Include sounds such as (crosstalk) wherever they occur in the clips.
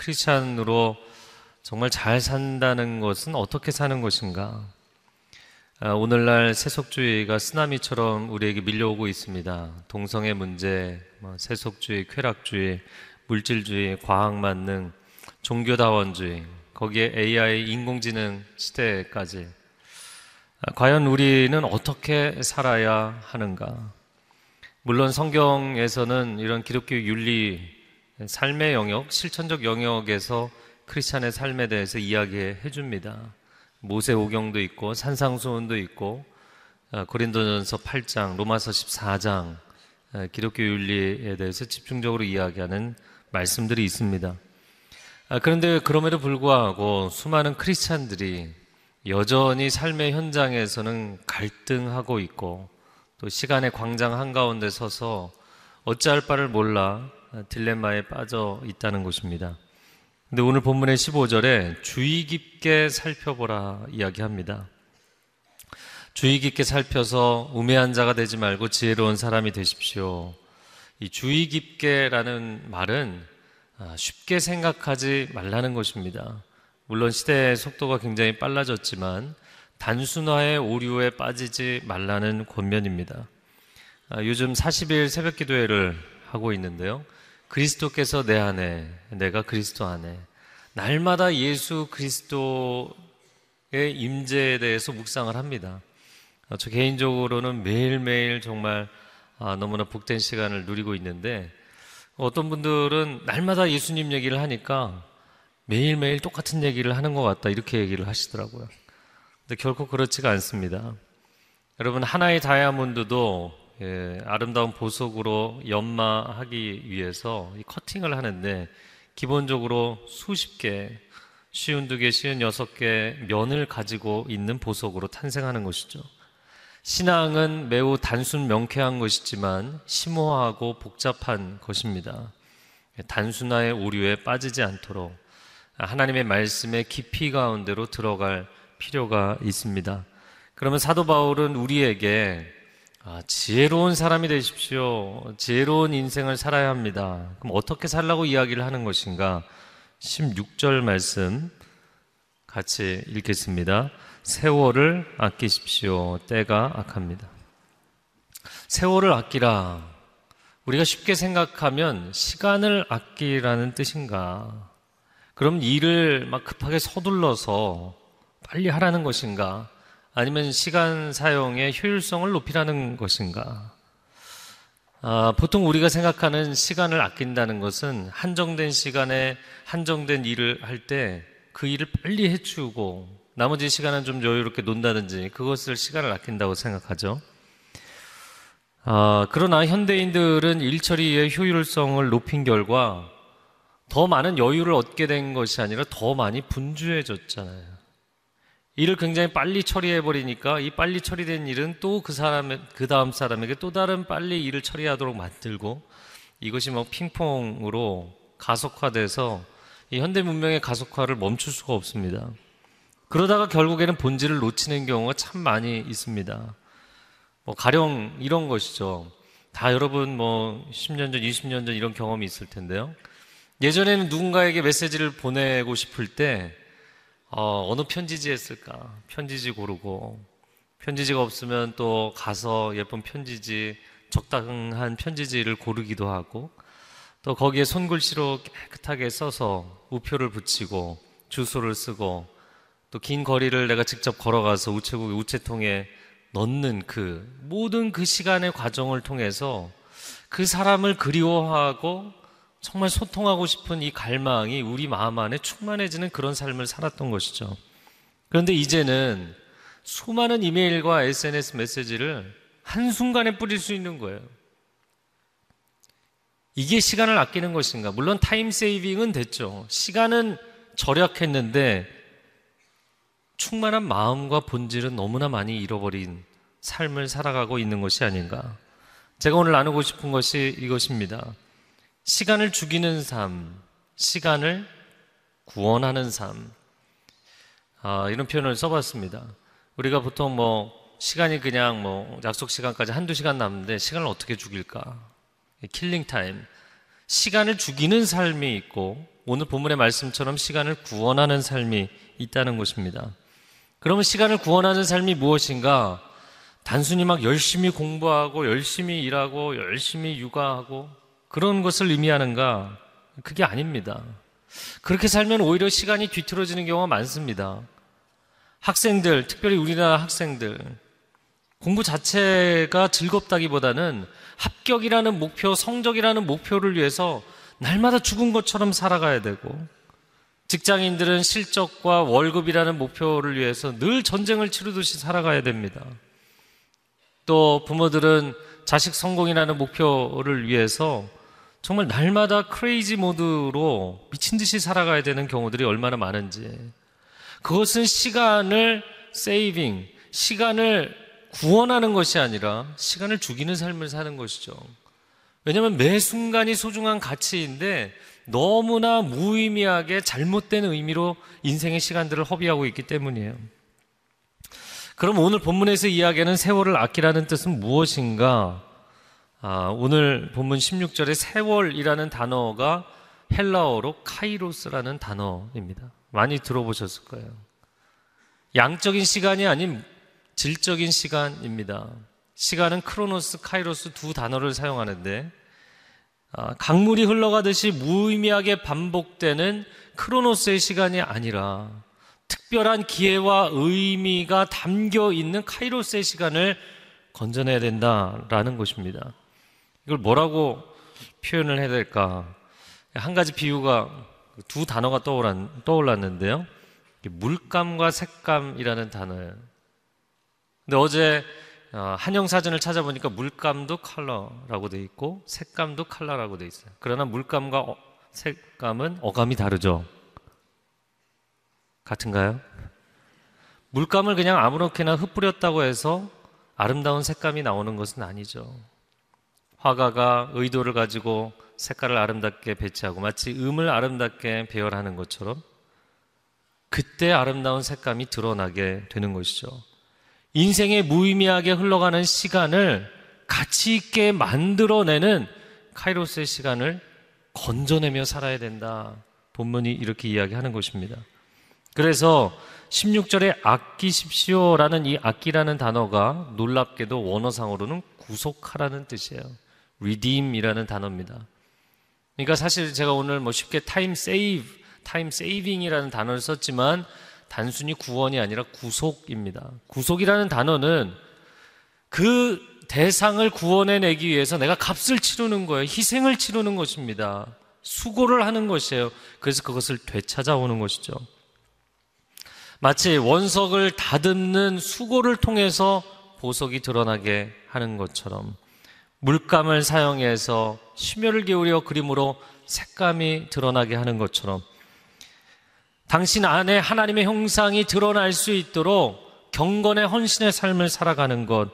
크리스찬으로 정말 잘 산다는 것은 어떻게 사는 것인가? 아, 오늘날 세속주의가 쓰나미처럼 우리에게 밀려오고 있습니다. 동성애 문제, 뭐 세속주의, 쾌락주의, 물질주의, 과학만능, 종교다원주의, 거기에 AI, 인공지능 시대까지. 아, 과연 우리는 어떻게 살아야 하는가? 물론 성경에서는 이런 기독교 윤리, 삶의 영역, 실천적 영역에서 크리스찬의 삶에 대해서 이야기해 줍니다. 모세 오경도 있고 산상수훈도 있고 아, 고린도전서 8장, 로마서 14장 아, 기독교 윤리에 대해서 집중적으로 이야기하는 말씀들이 있습니다. 아, 그런데 그럼에도 불구하고 수많은 크리스찬들이 여전히 삶의 현장에서는 갈등하고 있고 또 시간의 광장 한가운데 서서 어찌할 바를 몰라 딜레마에 빠져 있다는 것입니다. 근데 오늘 본문의 15절에 주의 깊게 살펴보라 이야기합니다. 주의 깊게 살펴서 우매한 자가 되지 말고 지혜로운 사람이 되십시오. 이 주의 깊게라는 말은 아, 쉽게 생각하지 말라는 것입니다. 물론 시대의 속도가 굉장히 빨라졌지만 단순화의 오류에 빠지지 말라는 권면입니다. 아, 요즘 40일 새벽 기도회를 하고 있는데요. 그리스도께서 내 안에, 내가 그리스도 안에. 날마다 예수 그리스도의 임재에 대해서 묵상을 합니다. 어, 저 개인적으로는 매일매일 정말 아, 너무나 복된 시간을 누리고 있는데 어떤 분들은 날마다 예수님 얘기를 하니까 매일매일 똑같은 얘기를 하는 것 같다 이렇게 얘기를 하시더라고요. 근데 결코 그렇지가 않습니다. 여러분 하나의 다이아몬드도 예, 아름다운 보석으로 연마하기 위해서 커팅을 하는데 기본적으로 수십 개, 쉬운 두 개, 쉬운 여섯 개 면을 가지고 있는 보석으로 탄생하는 것이죠. 신앙은 매우 단순 명쾌한 것이지만 심오하고 복잡한 것입니다. 단순화의 오류에 빠지지 않도록 하나님의 말씀의 깊이 가운데로 들어갈 필요가 있습니다. 그러면 사도 바울은 우리에게 아, 지혜로운 사람이 되십시오. 지혜로운 인생을 살아야 합니다. 그럼 어떻게 살라고 이야기를 하는 것인가? 16절 말씀 같이 읽겠습니다. 세월을 아끼십시오. 때가 악합니다. 세월을 아끼라. 우리가 쉽게 생각하면 시간을 아끼라는 뜻인가? 그럼 일을 막 급하게 서둘러서 빨리 하라는 것인가? 아니면 시간 사용의 효율성을 높이라는 것인가? 아, 보통 우리가 생각하는 시간을 아낀다는 것은 한정된 시간에 한정된 일을 할 때 그 일을 빨리 해치우고 나머지 시간은 좀 여유롭게 논다든지 그것을 시간을 아낀다고 생각하죠. 아, 그러나 현대인들은 일 처리의 효율성을 높인 결과 더 많은 여유를 얻게 된 것이 아니라 더 많이 분주해졌잖아요. 일을 굉장히 빨리 처리해 버리니까 이 빨리 처리된 일은 또 그 사람의 그 다음 사람에게 또 다른 빨리 일을 처리하도록 만들고 이것이 뭐 핑퐁으로 가속화돼서 이 현대 문명의 가속화를 멈출 수가 없습니다. 그러다가 결국에는 본질을 놓치는 경우가 참 많이 있습니다. 뭐 가령 이런 것이죠. 다 여러분 뭐 10년 전, 20년 전 이런 경험이 있을 텐데요. 예전에는 누군가에게 메시지를 보내고 싶을 때 어, 어느 편지지 했을까? 편지지 고르고 편지지가 없으면 또 가서 예쁜 편지지 적당한 편지지를 고르기도 하고 또 거기에 손글씨로 깨끗하게 써서 우표를 붙이고 주소를 쓰고 또 긴 거리를 내가 직접 걸어가서 우체국 우체통에 넣는 그 모든 그 시간의 과정을 통해서 그 사람을 그리워하고 정말 소통하고 싶은 이 갈망이 우리 마음 안에 충만해지는 그런 삶을 살았던 것이죠. 그런데 이제는 수많은 이메일과 SNS 메시지를 한순간에 뿌릴 수 있는 거예요. 이게 시간을 아끼는 것인가? 물론 타임 세이빙은 됐죠. 시간은 절약했는데 충만한 마음과 본질은 너무나 많이 잃어버린 삶을 살아가고 있는 것이 아닌가. 제가 오늘 나누고 싶은 것이 이것입니다. 시간을 죽이는 삶, 시간을 구원하는 삶. 아, 이런 표현을 써봤습니다. 우리가 보통 뭐, 시간이 그냥 뭐, 약속 시간까지 한두 시간 남는데, 시간을 어떻게 죽일까? killing time. 시간을 죽이는 삶이 있고, 오늘 본문의 말씀처럼 시간을 구원하는 삶이 있다는 것입니다. 그러면 시간을 구원하는 삶이 무엇인가? 단순히 막 열심히 공부하고 열심히 일하고 열심히 육아하고 그런 것을 의미하는가? 그게 아닙니다. 그렇게 살면 오히려 시간이 뒤틀어지는 경우가 많습니다. 학생들, 특별히 우리나라 학생들, 공부 자체가 즐겁다기보다는 합격이라는 목표, 성적이라는 목표를 위해서 날마다 죽은 것처럼 살아가야 되고, 직장인들은 실적과 월급이라는 목표를 위해서 늘 전쟁을 치르듯이 살아가야 됩니다. 또 부모들은 자식 성공이라는 목표를 위해서 정말 날마다 크레이지 모드로 미친 듯이 살아가야 되는 경우들이 얼마나 많은지. 그것은 시간을 세이빙, 시간을 구원하는 것이 아니라 시간을 죽이는 삶을 사는 것이죠. 왜냐하면 매 순간이 소중한 가치인데 너무나 무의미하게 잘못된 의미로 인생의 시간들을 허비하고 있기 때문이에요. 그럼 오늘 본문에서 이야기하는 세월을 아끼라는 뜻은 무엇인가? 아, 오늘 본문 16절에 세월이라는 단어가 헬라어로 카이로스라는 단어입니다. 많이 들어보셨을 거예요. 양적인 시간이 아닌 질적인 시간입니다. 시간은 크로노스, 카이로스 두 단어를 사용하는데 아, 강물이 흘러가듯이 무의미하게 반복되는 크로노스의 시간이 아니라 특별한 기회와 의미가 담겨 있는 카이로스의 시간을 건져내야 된다라는 것입니다. 이걸 뭐라고 표현을 해야 될까? 한 가지 비유가 두 단어가 떠올랐는데요. 물감과 색감이라는 단어예요. 근데 어제 어, 한영 사전을 찾아보니까 물감도 컬러라고 돼 있고 색감도 컬러라고 돼 있어요. 그러나 물감과 어, 색감은 어감이 다르죠. 같은가요? 물감을 그냥 아무렇게나 흩뿌렸다고 해서 아름다운 색감이 나오는 것은 아니죠. 화가가 의도를 가지고 색깔을 아름답게 배치하고 마치 음을 아름답게 배열하는 것처럼 그때 아름다운 색감이 드러나게 되는 것이죠. 인생의 무의미하게 흘러가는 시간을 가치 있게 만들어내는 카이로스의 시간을 건져내며 살아야 된다. 본문이 이렇게 이야기하는 것입니다. 그래서 16절에 아끼십시오라는 이 아끼라는 단어가 놀랍게도 원어상으로는 구속하라는 뜻이에요. Redeem이라는 단어입니다. 그러니까 사실 제가 오늘 뭐 쉽게 time save, time saving이라는 단어를 썼지만 단순히 구원이 아니라 구속입니다. 구속이라는 단어는 그 대상을 구원해내기 위해서 내가 값을 치르는 거예요. 희생을 치르는 것입니다. 수고를 하는 것이에요. 그래서 그것을 되찾아오는 것이죠. 마치 원석을 다듬는 수고를 통해서 보석이 드러나게 하는 것처럼 물감을 사용해서 심혈을 기울여 그림으로 색감이 드러나게 하는 것처럼 당신 안에 하나님의 형상이 드러날 수 있도록 경건의 헌신의 삶을 살아가는 것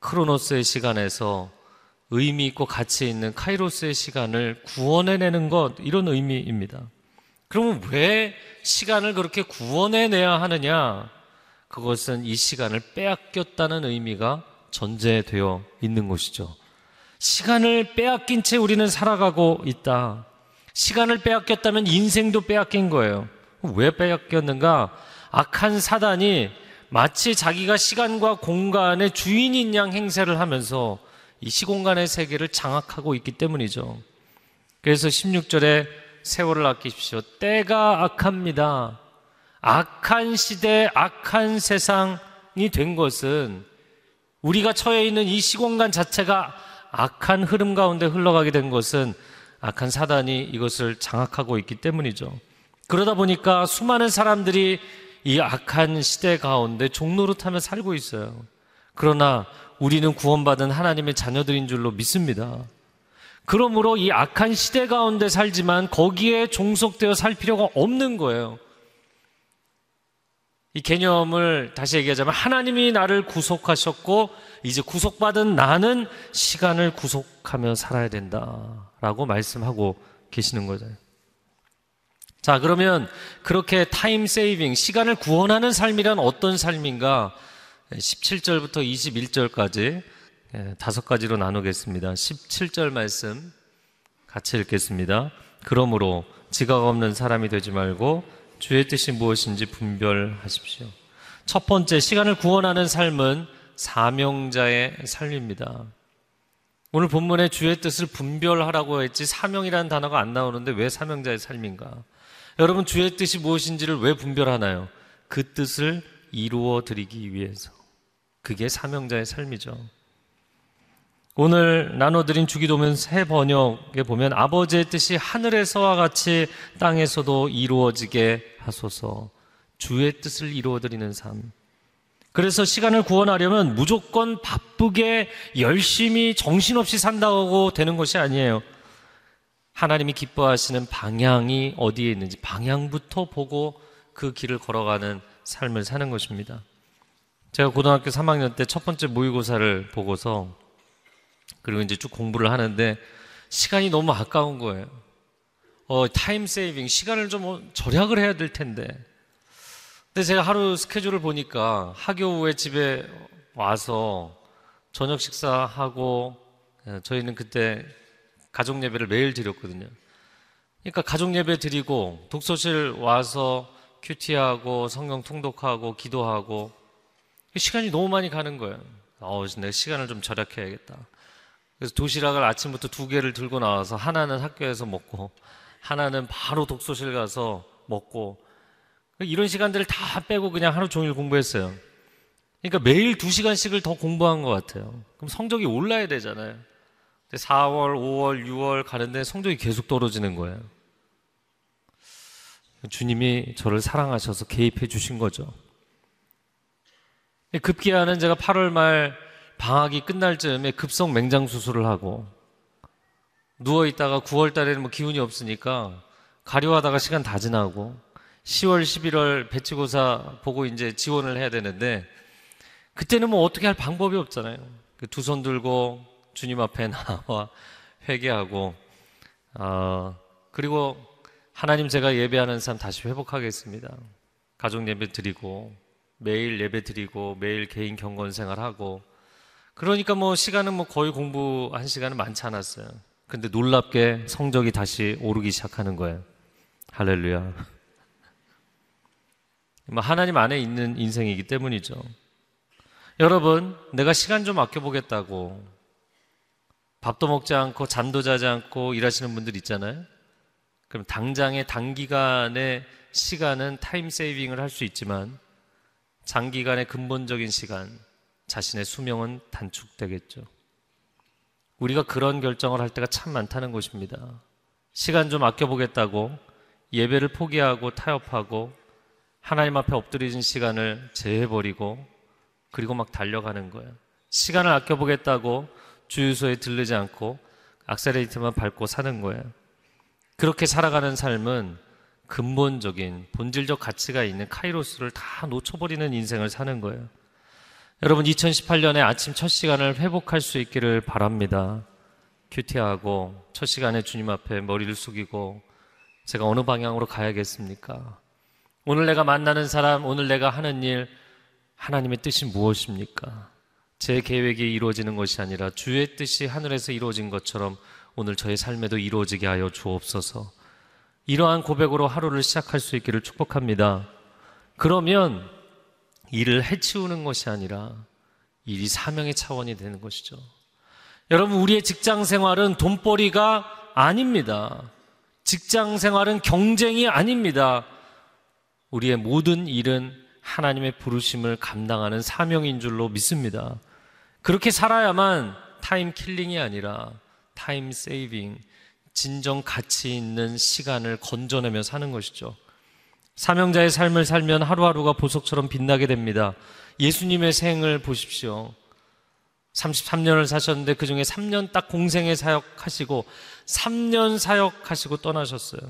크로노스의 시간에서 의미 있고 가치 있는 카이로스의 시간을 구원해내는 것 이런 의미입니다. 그러면 왜 시간을 그렇게 구원해내야 하느냐? 그것은 이 시간을 빼앗겼다는 의미가 전제되어 있는 것이죠. 시간을 빼앗긴 채 우리는 살아가고 있다. 시간을 빼앗겼다면 인생도 빼앗긴 거예요. 왜 빼앗겼는가? 악한 사단이 마치 자기가 시간과 공간의 주인인 양 행세를 하면서 이 시공간의 세계를 장악하고 있기 때문이죠. 그래서 16절에 세월을 아끼십시오. 때가 악합니다. 악한 시대, 악한 세상이 된 것은 우리가 처해 있는 이 시공간 자체가 악한 흐름 가운데 흘러가게 된 것은 악한 사단이 이것을 장악하고 있기 때문이죠. 그러다 보니까 수많은 사람들이 이 악한 시대 가운데 종노릇하며 살고 있어요. 그러나 우리는 구원받은 하나님의 자녀들인 줄로 믿습니다. 그러므로 이 악한 시대 가운데 살지만 거기에 종속되어 살 필요가 없는 거예요. 이 개념을 다시 얘기하자면 하나님이 나를 구속하셨고 이제 구속받은 나는 시간을 구속하며 살아야 된다라고 말씀하고 계시는 거죠. 자, 그러면 그렇게 타임 세이빙, 시간을 구원하는 삶이란 어떤 삶인가? 17절부터 21절까지 다섯 가지로 나누겠습니다. 17절 말씀 같이 읽겠습니다. 그러므로 지각 없는 사람이 되지 말고 주의 뜻이 무엇인지 분별하십시오. 첫 번째, 시간을 구원하는 삶은 사명자의 삶입니다. 오늘 본문에 주의 뜻을 분별하라고 했지 사명이라는 단어가 안 나오는데 왜 사명자의 삶인가? 여러분, 주의 뜻이 무엇인지를 왜 분별하나요? 그 뜻을 이루어 드리기 위해서. 그게 사명자의 삶이죠. 오늘 나눠드린 주기도면 새 번역에 보면 아버지의 뜻이 하늘에서와 같이 땅에서도 이루어지게 하소서 주의 뜻을 이루어드리는 삶. 그래서 시간을 구원하려면 무조건 바쁘게 열심히 정신없이 산다고 되는 것이 아니에요. 하나님이 기뻐하시는 방향이 어디에 있는지 방향부터 보고 그 길을 걸어가는 삶을 사는 것입니다. 제가 고등학교 3학년 때 첫 번째 모의고사를 보고서 그리고 이제 쭉 공부를 하는데 시간이 너무 아까운 거예요. 어, time saving, 시간을 좀 절약을 해야 될 텐데. 근데 제가 하루 스케줄을 보니까 학교 후에 집에 와서 저녁 식사하고 예, 저희는 그때 가족 예배를 매일 드렸거든요. 그러니까 가족 예배 드리고 독서실 와서 큐티하고 성경 통독하고 기도하고 시간이 너무 많이 가는 거예요. 어, 내가 시간을 좀 절약해야겠다. 그래서 도시락을 아침부터 두 개를 들고 나와서 하나는 학교에서 먹고 하나는 바로 독서실 가서 먹고 이런 시간들을 다 빼고 그냥 하루 종일 공부했어요. 그러니까 매일 두 시간씩을 더 공부한 것 같아요. 그럼 성적이 올라야 되잖아요. 4월, 5월, 6월 가는데 성적이 계속 떨어지는 거예요. 주님이 저를 사랑하셔서 개입해 주신 거죠. 급기야는 제가 8월 말 방학이 끝날 즈음에 급성 맹장 수술을 하고 누워 있다가 9월 달에는 뭐 기운이 없으니까 가려하다가 시간 다 지나고 10월, 11월 배치고사 보고 이제 지원을 해야 되는데 그때는 뭐 어떻게 할 방법이 없잖아요. 그 두손 들고 주님 앞에 (laughs) 나와 회개하고 어, 그리고 하나님 제가 예배하는 삶 다시 회복하겠습니다. 가족 예배 드리고 매일 예배 드리고 매일 개인 경건 생활하고 그러니까 뭐 시간은 뭐 거의 공부한 시간은 많지 않았어요. 근데 놀랍게 성적이 다시 오르기 시작하는 거예요. 할렐루야. (laughs) 뭐 하나님 안에 있는 인생이기 때문이죠. 여러분, 내가 시간 좀 아껴보겠다고 밥도 먹지 않고 잠도 자지 않고 일하시는 분들 있잖아요. 그럼 당장의 단기간의 시간은 타임 세이빙을 할 수 있지만 장기간의 근본적인 시간, 자신의 수명은 단축되겠죠. 우리가 그런 결정을 할 때가 참 많다는 것입니다. 시간 좀 아껴보겠다고 예배를 포기하고 타협하고 하나님 앞에 엎드리진 시간을 제해버리고 그리고 막 달려가는 거예요. 시간을 아껴보겠다고 주유소에 들르지 않고 악셀레이트만 밟고 사는 거예요. 그렇게 살아가는 삶은 근본적인 본질적 가치가 있는 카이로스를 다 놓쳐버리는 인생을 사는 거예요. 여러분 2018년에 아침 첫 시간을 회복할 수 있기를 바랍니다. 큐티하고 첫 시간에 주님 앞에 머리를 숙이고 제가 어느 방향으로 가야겠습니까? 오늘 내가 만나는 사람, 오늘 내가 하는 일, 하나님의 뜻이 무엇입니까? 제 계획이 이루어지는 것이 아니라 주의 뜻이 하늘에서 이루어진 것처럼 오늘 저의 삶에도 이루어지게 하여 주옵소서. 이러한 고백으로 하루를 시작할 수 있기를 축복합니다. 그러면 일을 해치우는 것이 아니라 일이 사명의 차원이 되는 것이죠. 여러분, 우리의 직장 생활은 돈벌이가 아닙니다. 직장 생활은 경쟁이 아닙니다. 우리의 모든 일은 하나님의 부르심을 감당하는 사명인 줄로 믿습니다. 그렇게 살아야만 time killing이 아니라 time saving, 진정 가치 있는 시간을 건져내며 사는 것이죠. 사명자의 삶을 살면 하루하루가 보석처럼 빛나게 됩니다. 예수님의 생을 보십시오. 33년을 사셨는데 그 중에 3년 딱 공생애 사역하시고 3년 사역하시고 떠나셨어요.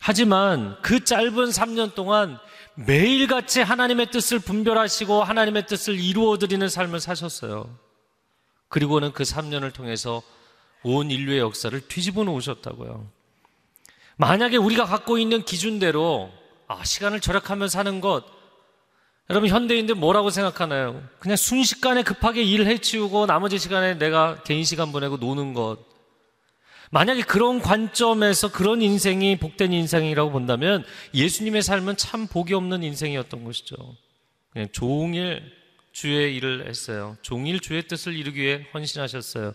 하지만 그 짧은 3년 동안 매일같이 하나님의 뜻을 분별하시고 하나님의 뜻을 이루어드리는 삶을 사셨어요. 그리고는 그 3년을 통해서 온 인류의 역사를 뒤집어 놓으셨다고요. 만약에 우리가 갖고 있는 기준대로 아, 시간을 절약하며 사는 것. 여러분, 현대인들 뭐라고 생각하나요? 그냥 순식간에 급하게 일 해치우고 나머지 시간에 내가 개인 시간 보내고 노는 것. 만약에 그런 관점에서 그런 인생이 복된 인생이라고 본다면 예수님의 삶은 참 복이 없는 인생이었던 것이죠. 그냥 종일 주의 일을 했어요. 종일 주의 뜻을 이루기 위해 헌신하셨어요.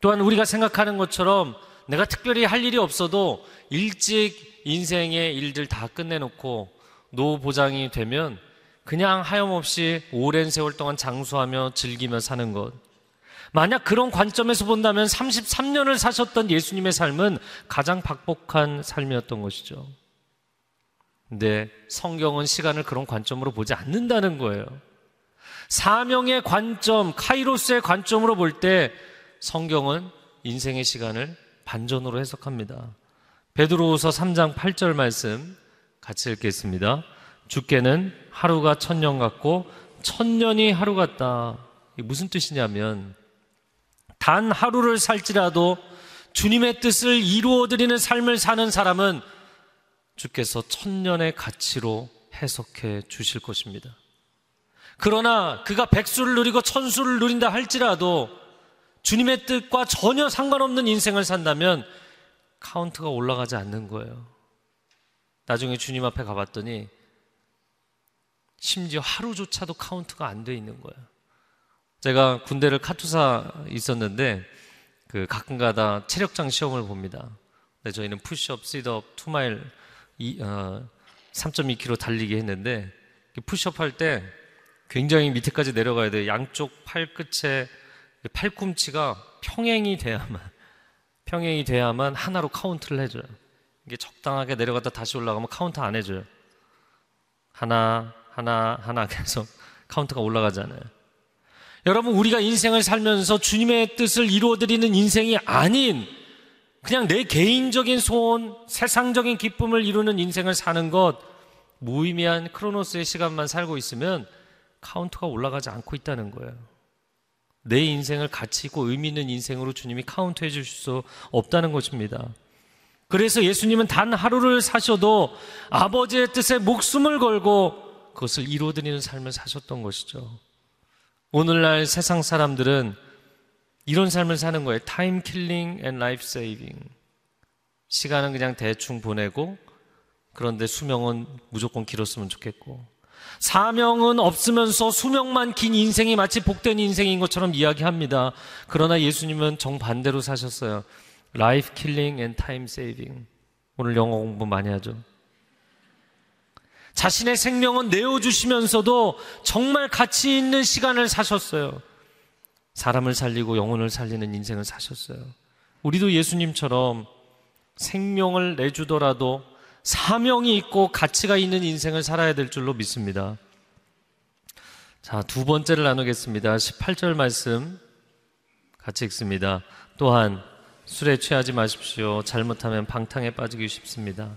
또한 우리가 생각하는 것처럼 내가 특별히 할 일이 없어도 일찍 인생의 일들 다 끝내놓고 노 보장이 되면 그냥 하염없이 오랜 세월 동안 장수하며 즐기며 사는 것. 만약 그런 관점에서 본다면 33년을 사셨던 예수님의 삶은 가장 박복한 삶이었던 것이죠. 근데 성경은 시간을 그런 관점으로 보지 않는다는 거예요. 사명의 관점, 카이로스의 관점으로 볼 때 성경은 인생의 시간을 반전으로 해석합니다. 베드로후서 3장 8절 말씀 같이 읽겠습니다. 주께는 하루가 천년 같고 천년이 하루 같다. 이게 무슨 뜻이냐면 단 하루를 살지라도 주님의 뜻을 이루어 드리는 삶을 사는 사람은 주께서 천년의 가치로 해석해 주실 것입니다. 그러나 그가 백수를 누리고 천수를 누린다 할지라도 주님의 뜻과 전혀 상관없는 인생을 산다면 카운트가 올라가지 않는 거예요. 나중에 주님 앞에 가봤더니 심지어 하루조차도 카운트가 안 돼 있는 거예요. 제가 군대를 카투사 있었는데 그 가끔가다 체력장 시험을 봅니다. 근데 저희는 푸시업, sit-up, two mile 어, 3.2km 달리기 했는데 푸시업 할 때 굉장히 밑에까지 내려가야 돼요. 양쪽 팔 끝에 팔꿈치가 평행이 돼야만 (laughs) 평행이 돼야만 하나로 카운트를 해줘요. 이게 적당하게 내려갔다 다시 올라가면 카운트 안 해줘요. 하나, 하나, 하나 계속 (laughs) 카운트가 올라가잖아요. 여러분, 우리가 인생을 살면서 주님의 뜻을 이루어드리는 인생이 아닌 그냥 내 개인적인 소원, 세상적인 기쁨을 이루는 인생을 사는 것, 무의미한 크로노스의 시간만 살고 있으면 카운트가 올라가지 않고 있다는 거예요. 내 인생을 가치 있고 의미 있는 인생으로 주님이 카운트해 주실 수 없다는 것입니다. 그래서 예수님은 단 하루를 사셔도 아버지의 뜻에 목숨을 걸고 그것을 이루어드리는 삶을 사셨던 것이죠. 오늘날 세상 사람들은 이런 삶을 사는 거예요. time killing and life saving. 시간은 그냥 대충 보내고 그런데 수명은 무조건 길었으면 좋겠고 사명은 없으면서 수명만 긴 인생이 마치 복된 인생인 것처럼 이야기합니다. 그러나 예수님은 정반대로 사셨어요. life killing and time saving. 오늘 영어 공부 많이 하죠. 자신의 생명은 내어주시면서도 정말 가치 있는 시간을 사셨어요. 사람을 살리고 영혼을 살리는 인생을 사셨어요. 우리도 예수님처럼 생명을 내주더라도 사명이 있고 가치가 있는 인생을 살아야 될 줄로 믿습니다. 자, 두 번째를 나누겠습니다. 18절 말씀 같이 읽습니다. 또한 술에 취하지 마십시오. 잘못하면 방탕에 빠지기 쉽습니다.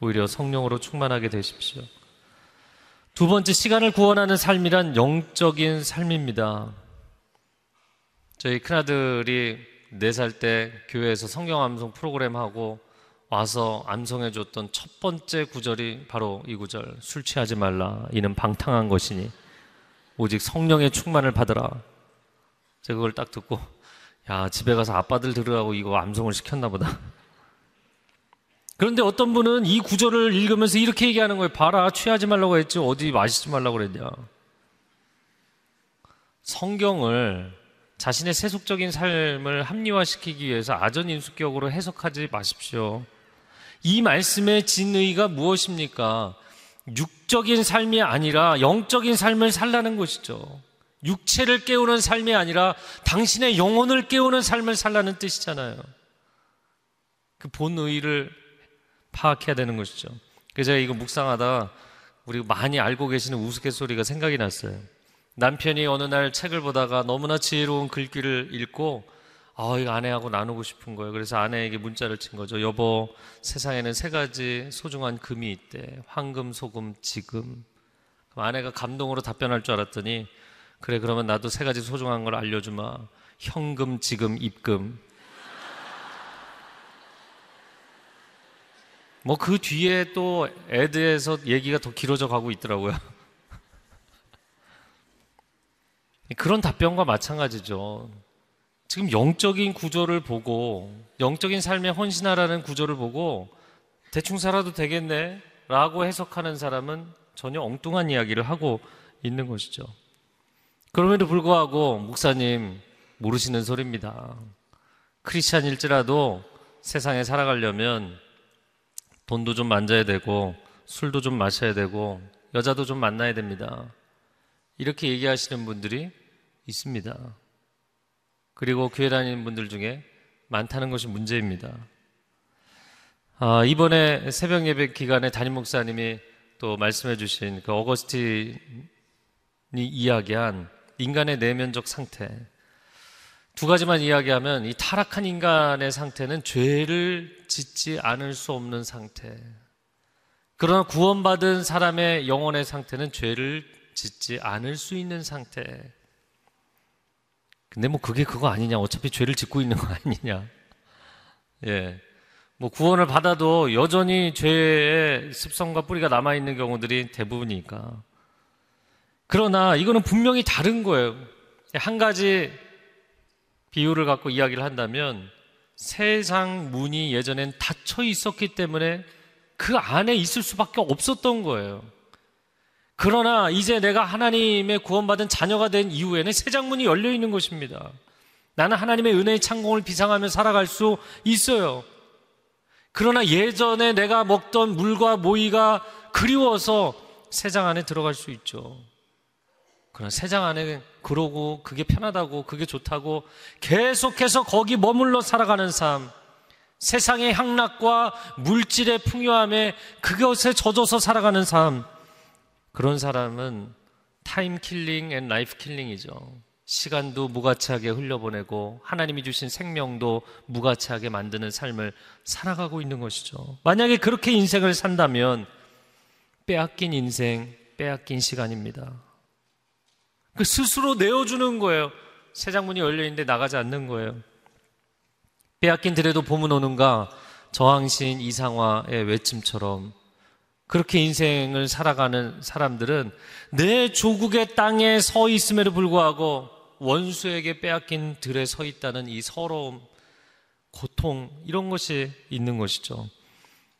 오히려 성령으로 충만하게 되십시오. 두 번째 시간을 구원하는 삶이란 영적인 삶입니다. 저희 큰아들이 네살때 교회에서 성경 암송 프로그램 하고 와서 암송해 줬던 첫 번째 구절이 바로 이 구절. 술 취하지 말라. 이는 방탕한 것이니 오직 성령의 충만을 받으라. 제가 그걸 딱 듣고 야, 집에 가서 아빠들 들으라고 이거 암송을 시켰나 보다. 그런데 어떤 분은 이 구절을 읽으면서 이렇게 얘기하는 거예요. 봐라, 취하지 말라고 했지. 어디 마시지 말라고 그랬냐. 성경을 자신의 세속적인 삶을 합리화시키기 위해서 아전인수격으로 해석하지 마십시오. 이 말씀의 진의가 무엇입니까? 육적인 삶이 아니라 영적인 삶을 살라는 것이죠. 육체를 깨우는 삶이 아니라 당신의 영혼을 깨우는 삶을 살라는 뜻이잖아요. 그 본의를 파악해야 되는 것이죠. 그래서 제가 이거 묵상하다 우리 많이 알고 계시는 우스갯소리가 생각이 났어요. 남편이 어느 날 책을 보다가 너무나 지혜로운 글귀를 읽고 아, 이거 아내하고 나누고 싶은 거예요. 그래서 아내에게 문자를 친 거죠. 여보, 세상에는 세 가지 소중한 금이 있대. 황금, 소금, 지금. 그럼 아내가 감동으로 답변할 줄 알았더니 그래, 그러면 나도 세 가지 소중한 걸 알려주마. 현금, 지금, 입금. 뭐 그 뒤에 또 애드에서 얘기가 더 길어져 가고 있더라고요. (laughs) 그런 답변과 마찬가지죠. 지금 영적인 구조를 보고 영적인 삶에 헌신하라는 구조를 보고 대충 살아도 되겠네 라고 해석하는 사람은 전혀 엉뚱한 이야기를 하고 있는 것이죠. 그럼에도 불구하고 목사님 모르시는 소리입니다. 크리스찬일지라도 세상에 살아가려면 돈도 좀 만져야 되고 술도 좀 마셔야 되고 여자도 좀 만나야 됩니다. 이렇게 얘기하시는 분들이 있습니다. 그리고 교회 다니는 분들 중에 많다는 것이 문제입니다. 아, 이번에 새벽 예배 기간에 담임 목사님이 또 말씀해 주신 그 어거스틴이 이야기한 인간의 내면적 상태. 두 가지만 이야기하면 이 타락한 인간의 상태는 죄를 짓지 않을 수 없는 상태. 그러나 구원받은 사람의 영혼의 상태는 죄를 짓지 않을 수 있는 상태. 근데 뭐 그게 그거 아니냐. 어차피 죄를 짓고 있는 거 아니냐. 예. 뭐 구원을 받아도 여전히 죄의 습성과 뿌리가 남아있는 경우들이 대부분이니까. 그러나 이거는 분명히 다른 거예요. 한 가지 비유를 갖고 이야기를 한다면 세상 문이 예전엔 닫혀 있었기 때문에 그 안에 있을 수밖에 없었던 거예요. 그러나 이제 내가 하나님의 구원받은 자녀가 된 이후에는 새 장문이 열려 있는 것입니다. 나는 하나님의 은혜의 창공을 비상하며 살아갈 수 있어요. 그러나 예전에 내가 먹던 물과 모이가 그리워서 새장 안에 들어갈 수 있죠. 그러나 새장 안에 그러고 그게 편하다고 그게 좋다고 계속해서 거기 머물러 살아가는 삶. 세상의 향락과 물질의 풍요함에 그것에 젖어서 살아가는 삶. 그런 사람은 time killing and life killing이죠. 시간도 무가치하게 흘려보내고 하나님이 주신 생명도 무가치하게 만드는 삶을 살아가고 있는 것이죠. 만약에 그렇게 인생을 산다면 빼앗긴 인생, 빼앗긴 시간입니다. 그 스스로 내어주는 거예요. 새 장문이 열려있는데 나가지 않는 거예요. 빼앗긴 들에도 봄은 오는가 저항신 이상화의 외침처럼 그렇게 인생을 살아가는 사람들은 내 조국의 땅에 서 있음에도 불구하고 원수에게 빼앗긴 들에 서 있다는 이 서러움, 고통, 이런 것이 있는 것이죠.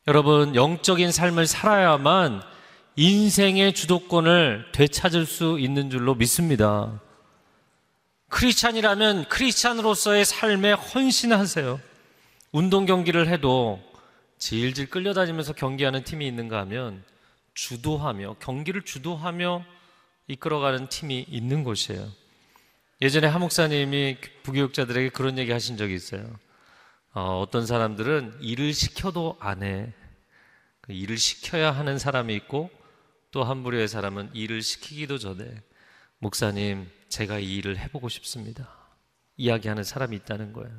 여러분, 영적인 삶을 살아야만 인생의 주도권을 되찾을 수 있는 줄로 믿습니다. 크리스찬이라면 크리스찬으로서의 삶에 헌신하세요. 운동 경기를 해도 질질 끌려다니면서 경기하는 팀이 있는가 하면 주도하며 경기를 주도하며 이끌어가는 팀이 있는 곳이에요. 예전에 하 목사님이 부교육자들에게 그런 얘기 하신 적이 있어요. 어, 떤 사람들은 일을 시켜도 안 해. 그 일을 시켜야 하는 사람이 있고 또 한 부류의 사람은 일을 시키기도 전에 목사님 제가 이 일을 해보고 싶습니다. 이야기하는 사람이 있다는 거예요.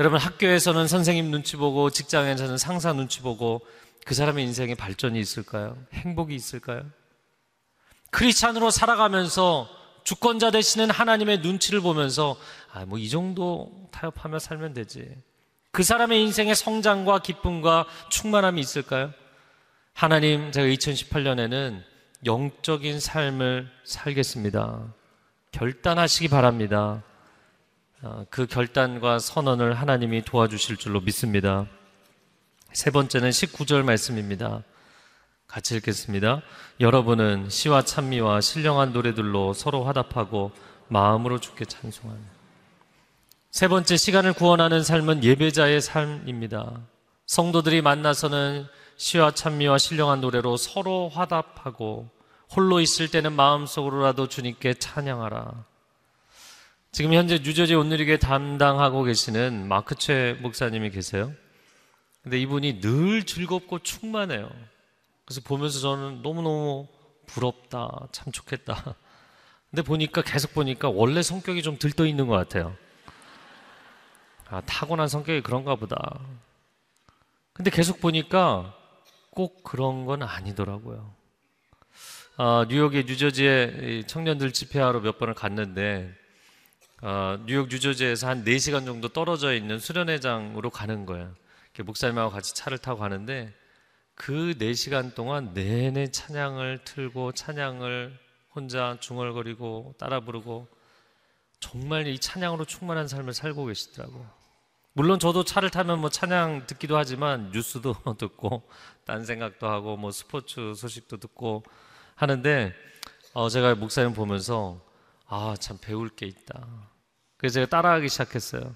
여러분 학교에서는 선생님 눈치 보고 직장에서는 상사 눈치 보고 그 사람의 인생에 발전이 있을까요? 행복이 있을까요? 크리스찬으로 살아가면서 주권자 되시는 하나님의 눈치를 보면서 아, 뭐 이 정도 타협하며 살면 되지. 그 사람의 인생의 성장과 기쁨과 충만함이 있을까요? 하나님, 제가 2018년에는 영적인 삶을 살겠습니다. 결단하시기 바랍니다. 어, 그 결단과 선언을 하나님이 도와주실 줄로 믿습니다. 세 번째는 19절 말씀입니다. 같이 읽겠습니다. 여러분은 시와 찬미와 신령한 노래들로 서로 화답하고 마음으로 주께 찬송하며 세 번째 시간을 구원하는 삶은 예배자의 삶입니다. 성도들이 만나서는 시와 찬미와 신령한 노래로 서로 화답하고 홀로 있을 때는 마음속으로라도 주님께 찬양하라. 지금 현재 뉴저지 온누리교회 담당하고 계시는 마크 최 목사님이 계세요. 근데 이분이 늘 즐겁고 충만해요. 그래서 보면서 저는 너무너무 부럽다. 참 좋겠다. 근데 보니까 계속 보니까 원래 성격이 좀 들떠 있는 것 같아요. 아, 타고난 성격이 그런가 보다. 근데 계속 보니까 꼭 그런 건 아니더라고요. 아, 뉴욕의 뉴저지에 청년들 집회하러 몇 번을 갔는데 어, 뉴욕 뉴저지에서 한 4시간 정도 떨어져 있는 수련회장으로 가는 거예요. 목사님하고 같이 차를 타고 가는데 그 4시간 동안 내내 찬양을 틀고 찬양을 혼자 중얼거리고 따라 부르고 정말 이 찬양으로 충만한 삶을 살고 계시더라고요. 물론 저도 차를 타면 뭐 찬양 듣기도 하지만 뉴스도 (laughs) 듣고 딴 생각도 하고 뭐 스포츠 소식도 듣고 하는데 어 제가 목사님 보면서 아 참 배울 게 있다. 그래서 제가 따라하기 시작했어요.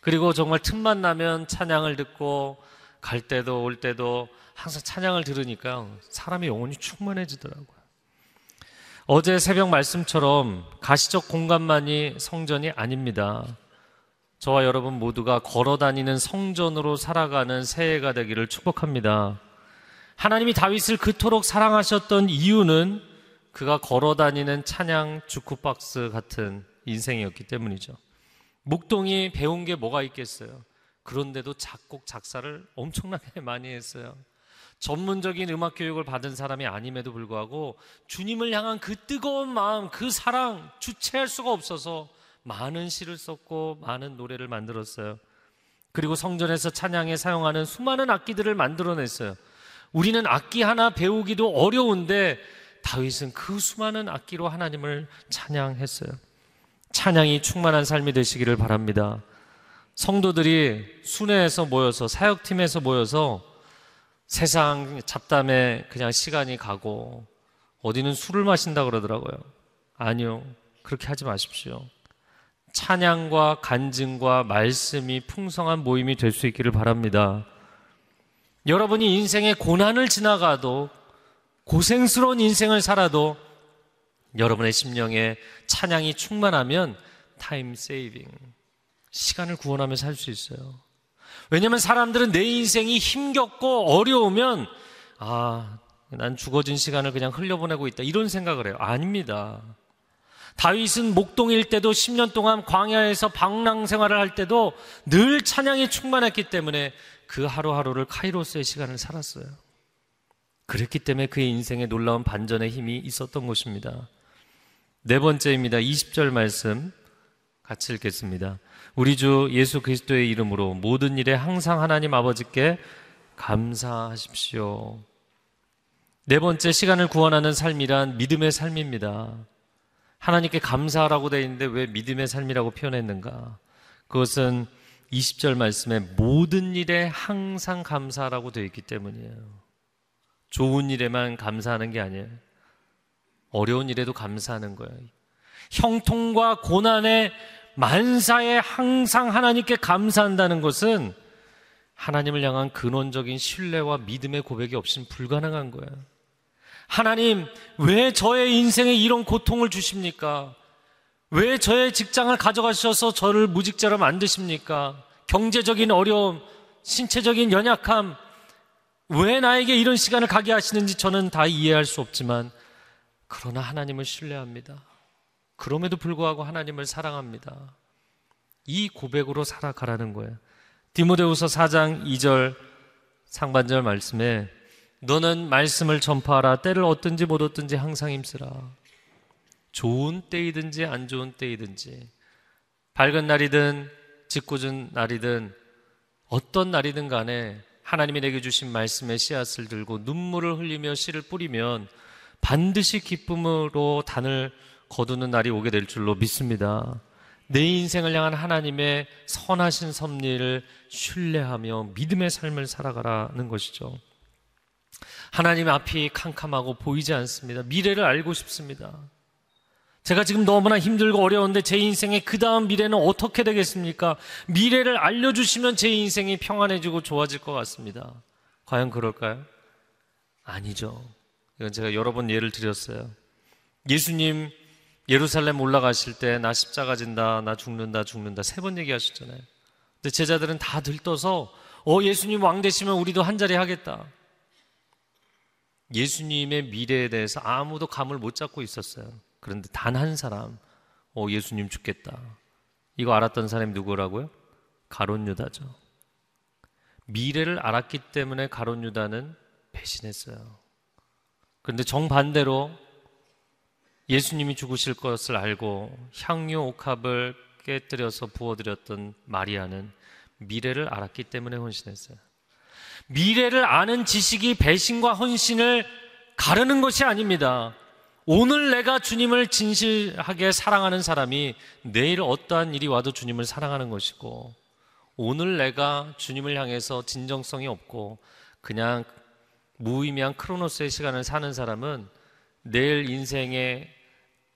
그리고 정말 틈만 나면 찬양을 듣고 갈 때도 올 때도 항상 찬양을 들으니까 사람이 영혼이 충만해지더라고요. 어제 새벽 말씀처럼 가시적 공간만이 성전이 아닙니다. 저와 여러분 모두가 걸어 다니는 성전으로 살아가는 새해가 되기를 축복합니다. 하나님이 다윗을 그토록 사랑하셨던 이유는 그가 걸어 다니는 찬양 주쿠박스 같은 인생이었기 때문이죠. 목동이 배운 게 뭐가 있겠어요? 그런데도 작곡, 작사를 엄청나게 (laughs) 많이 했어요. 전문적인 음악 교육을 받은 사람이 아님에도 불구하고 주님을 향한 그 뜨거운 마음, 그 사랑 주체할 수가 없어서 많은 시를 썼고 많은 노래를 만들었어요. 그리고 성전에서 찬양에 사용하는 수많은 악기들을 만들어냈어요. 우리는 악기 하나 배우기도 어려운데 다윗은 그 수많은 악기로 하나님을 찬양했어요. 찬양이 충만한 삶이 되시기를 바랍니다. 성도들이 순회에서 모여서 사역팀에서 모여서 세상 잡담에 그냥 시간이 가고 어디는 술을 마신다 그러더라고요. 아니요. 그렇게 하지 마십시오. 찬양과 간증과 말씀이 풍성한 모임이 될 수 있기를 바랍니다. 여러분이 인생의 고난을 지나가도 고생스러운 인생을 살아도 여러분의 심령에 찬양이 충만하면 타임 세이빙 시간을 구원하며 살 수 있어요. 왜냐하면 사람들은 내 인생이 힘겹고 어려우면 아, 난 죽어진 시간을 그냥 흘려보내고 있다. 이런 생각을 해요. 아닙니다. 다윗은 목동일 때도 10년 동안 광야에서 방랑 생활을 할 때도 늘 찬양이 충만했기 때문에 그 하루하루를 카이로스의 시간을 살았어요. 그랬기 때문에 그의 인생에 놀라운 반전의 힘이 있었던 것입니다. 네 번째입니다. 20절 말씀 같이 읽겠습니다. 우리 주 예수 그리스도의 이름으로 모든 일에 항상 하나님 아버지께 감사하십시오. 네 번째 시간을 구원하는 삶이란 믿음의 삶입니다. 하나님께 감사하라고 되어 있는데 왜 믿음의 삶이라고 표현했는가? 그것은 20절 말씀에 모든 일에 항상 감사하라고 되어 있기 때문이에요. 좋은 일에만 감사하는 게 아니에요. 어려운 일에도 감사하는 거예요. 형통과 고난의 만사에 항상 하나님께 감사한다는 것은 하나님을 향한 근원적인 신뢰와 믿음의 고백이 없이는 불가능한 거예요. 하나님, 왜 저의 인생에 이런 고통을 주십니까? 왜 저의 직장을 가져가셔서 저를 무직자로 만드십니까? 경제적인 어려움, 신체적인 연약함, 왜 나에게 이런 시간을 가게 하시는지 저는 다 이해할 수 없지만, 그러나 하나님을 신뢰합니다. 그럼에도 불구하고 하나님을 사랑합니다. 이 고백으로 살아가라는 거예요. 디모데후서 4장 2절 상반절 말씀에 너는 말씀을 전파하라 때를 얻든지 못 얻든지 항상 힘쓰라. 좋은 때이든지 안 좋은 때이든지 밝은 날이든 짓궂은 날이든 어떤 날이든 간에 하나님이 내게 주신 말씀의 씨앗을 들고 눈물을 흘리며 씨를 뿌리면 반드시 기쁨으로 단을 거두는 날이 오게 될 줄로 믿습니다. 내 인생을 향한 하나님의 선하신 섭리를 신뢰하며 믿음의 삶을 살아가라는 것이죠. 하나님 앞이 캄캄하고 보이지 않습니다. 미래를 알고 싶습니다. 제가 지금 너무나 힘들고 어려운데 제 인생의 그 다음 미래는 어떻게 되겠습니까? 미래를 알려주시면 제 인생이 평안해지고 좋아질 것 같습니다. 과연 그럴까요? 아니죠. 이건 제가 여러 번 예를 드렸어요. 예수님 예루살렘 올라가실 때 나 십자가 진다, 나 죽는다, 죽는다 세 번 얘기하셨잖아요. 근데 제자들은 다 들떠서 어 예수님 왕 되시면 우리도 한 자리 하겠다. 예수님의 미래에 대해서 아무도 감을 못 잡고 있었어요. 그런데 단 한 사람, 어 예수님 죽겠다. 이거 알았던 사람이 누구라고요? 가론 유다죠. 미래를 알았기 때문에 가론 유다는 배신했어요. 그런데 정반대로 예수님이 죽으실 것을 알고 향유 옥합을 깨뜨려서 부어드렸던 마리아는 미래를 알았기 때문에 헌신했어요. 미래를 아는 지식이 배신과 헌신을 가르는 것이 아닙니다. 오늘 내가 주님을 진실하게 사랑하는 사람이 내일 어떠한 일이 와도 주님을 사랑하는 것이고 오늘 내가 주님을 향해서 진정성이 없고 그냥 무의미한 크로노스의 시간을 사는 사람은 내일 인생에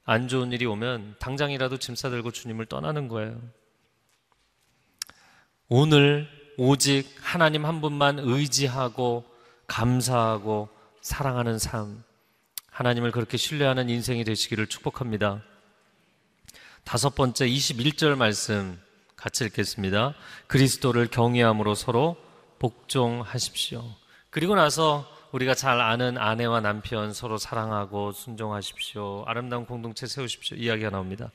안 좋은 일이 오면 당장이라도 짐 싸들고 주님을 떠나는 거예요. 오늘 오직 하나님 한 분만 의지하고 감사하고 사랑하는 삶, 하나님을 그렇게 신뢰하는 인생이 되시기를 축복합니다. 다섯 번째 21절 말씀 같이 읽겠습니다. 그리스도를 경외함으로 서로 복종하십시오. 그리고 나서 우리가 잘 아는 아내와 남편 서로 사랑하고 순종하십시오. 아름다운 공동체 세우십시오. 이야기가 나옵니다.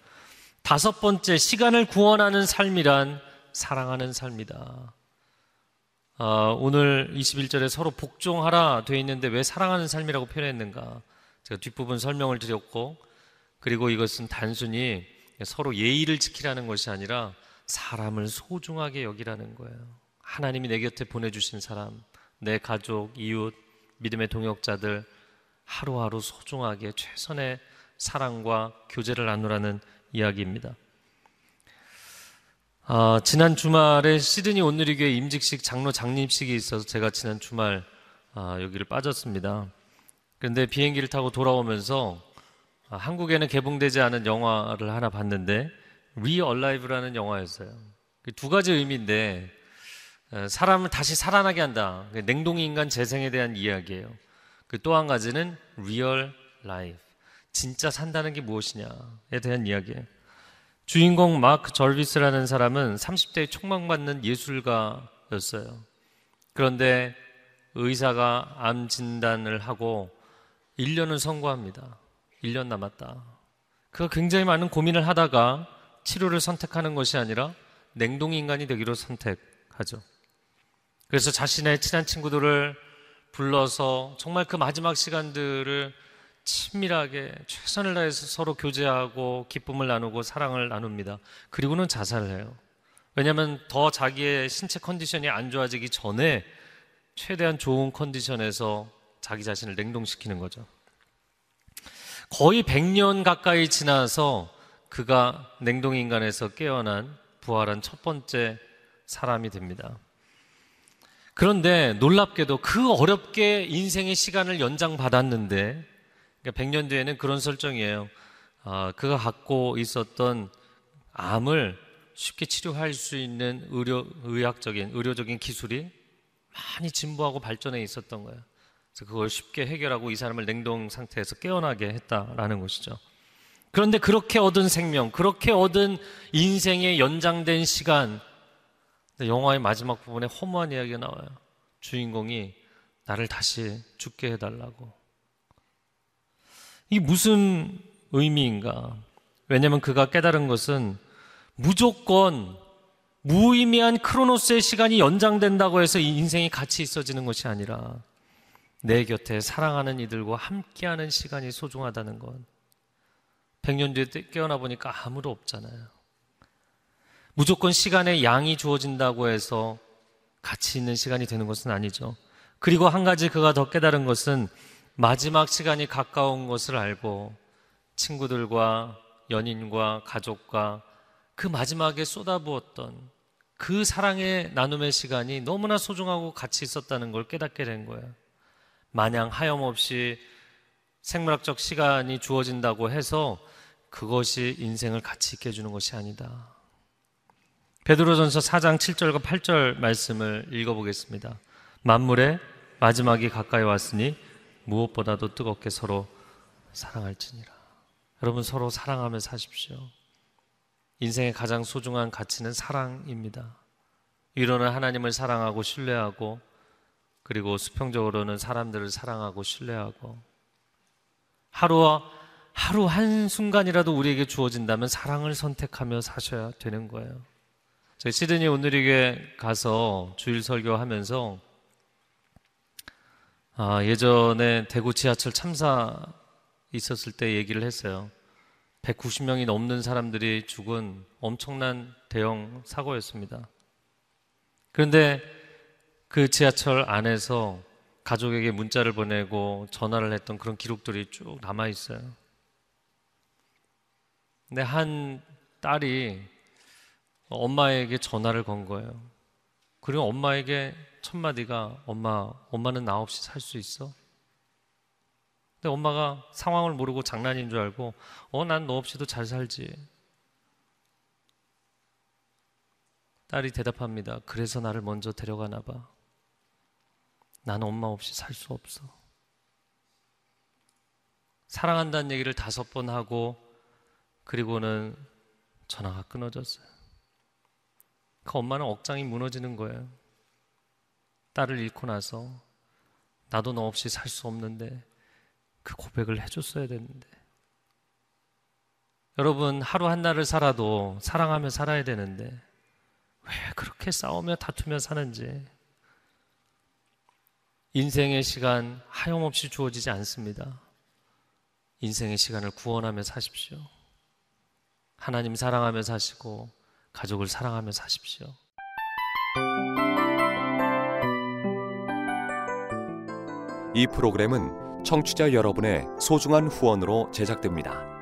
다섯 번째 시간을 구원하는 삶이란 사랑하는 삶이다. 어, 오늘 21절에 서로 복종하라 되어 있는데 왜 사랑하는 삶이라고 표현했는가? 제가 뒷부분 설명을 드렸고 그리고 이것은 단순히 서로 예의를 지키라는 것이 아니라 사람을 소중하게 여기라는 거예요. 하나님이 내 곁에 보내주신 사람, 내 가족, 이웃, 믿음의 동역자들 하루하루 소중하게 최선의 사랑과 교제를 나누라는 이야기입니다. 아, 지난 주말에 시드니 온누리교회 임직식 장로 장립식이 있어서 제가 지난 주말 아, 여기를 빠졌습니다. 그런데 비행기를 타고 돌아오면서 아, 한국에는 개봉되지 않은 영화를 하나 봤는데 Realive라는 영화였어요. 그 두 가지 의미인데 어, 사람을 다시 살아나게 한다. 그 냉동인간 재생에 대한 이야기예요. 그 또 한 가지는 real life. 진짜 산다는 게 무엇이냐에 대한 이야기예요. 주인공 마크 절비스라는 사람은 30대에 촉망받는 예술가였어요. 그런데 의사가 암 진단을 하고 1년을 선고합니다. 1년 남았다. 그가 굉장히 많은 고민을 하다가 치료를 선택하는 것이 아니라 냉동 인간이 되기로 선택하죠. 그래서 자신의 친한 친구들을 불러서 정말 그 마지막 시간들을 친밀하게 최선을 다해서 서로 교제하고 기쁨을 나누고 사랑을 나눕니다. 그리고는 자살을 해요. 왜냐하면 더 자기의 신체 컨디션이 안 좋아지기 전에 최대한 좋은 컨디션에서 자기 자신을 냉동시키는 거죠. 거의 100년 가까이 지나서 그가 냉동인간에서 깨어난 부활한 첫 번째 사람이 됩니다. 그런데 놀랍게도 그 어렵게 인생의 시간을 연장받았는데 그러니까 100년 뒤에는 그런 설정이에요. 아, 그가 갖고 있었던 암을 쉽게 치료할 수 있는 의료, 의학적인, 의료적인 기술이 많이 진보하고 발전해 있었던 거예요. 그래서 그걸 쉽게 해결하고 이 사람을 냉동 상태에서 깨어나게 했다라는 것이죠. 그런데 그렇게 얻은 생명, 그렇게 얻은 인생의 연장된 시간, 영화의 마지막 부분에 허무한 이야기가 나와요. 주인공이 나를 다시 죽게 해달라고. 이 무슨 의미인가? 왜냐하면 그가 깨달은 것은 무조건 무의미한 크로노스의 시간이 연장된다고 해서 이 인생이 같이 있어지는 것이 아니라 내 곁에 사랑하는 이들과 함께하는 시간이 소중하다는 것. 100년 뒤에 깨어나 보니까 아무도 없잖아요. 무조건 시간의 양이 주어진다고 해서 같이 있는 시간이 되는 것은 아니죠. 그리고 한 가지 그가 더 깨달은 것은 마지막 시간이 가까운 것을 알고 친구들과 연인과 가족과 그 마지막에 쏟아부었던 그 사랑의 나눔의 시간이 너무나 소중하고 같이 있었다는 걸 깨닫게 된 거예요. 마냥 하염없이 생물학적 시간이 주어진다고 해서 그것이 인생을 같이 있게 해주는 것이 아니다. 베드로전서 4장 7절과 8절 말씀을 읽어보겠습니다. 만물의 마지막이 가까이 왔으니 무엇보다도 뜨겁게 서로 사랑할지니라. 여러분 서로 사랑하며 사십시오. 인생의 가장 소중한 가치는 사랑입니다. 위로는 하나님을 사랑하고 신뢰하고 그리고 수평적으로는 사람들을 사랑하고 신뢰하고 하루와 하루 한 순간이라도 우리에게 주어진다면 사랑을 선택하며 사셔야 되는 거예요. 저희 시드니 오늘에게 가서 주일 설교하면서 아, 예전에 대구 지하철 참사 있었을 때 얘기를 했어요. 190명이 넘는 사람들이 죽은 엄청난 대형 사고였습니다. 그런데 그 지하철 안에서 가족에게 문자를 보내고 전화를 했던 그런 기록들이 쭉 남아 있어요. 근데 한 딸이 엄마에게 전화를 건 거예요. 그리고 엄마에게 첫 마디가 엄마, 엄마는 나 없이 살 수 있어? 근데 엄마가 상황을 모르고 장난인 줄 알고 어, 난 너 없이도 잘 살지. 딸이 대답합니다. 그래서 나를 먼저 데려가나 봐. 난 엄마 없이 살 수 없어. 사랑한다는 얘기를 다섯 번 하고 그리고는 전화가 끊어졌어요. 그 엄마는 억장이 무너지는 거예요. 딸을 잃고 나서 나도 너 없이 살 수 없는데 그 고백을 해줬어야 되는데. 여러분, 하루 한 날을 살아도 사랑하며 살아야 되는데 왜 그렇게 싸우며 다투며 사는지. 인생의 시간 하염없이 주어지지 않습니다. 인생의 시간을 구원하며 사십시오. 하나님 사랑하며 사시고 가족을 사랑하며 사십시오. 이 프로그램은 청취자 여러분의 소중한 후원으로 제작됩니다.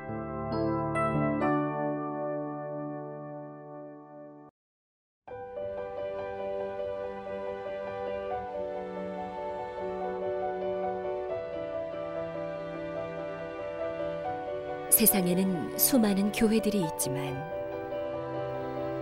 세상에는 수많은 교회들이 있지만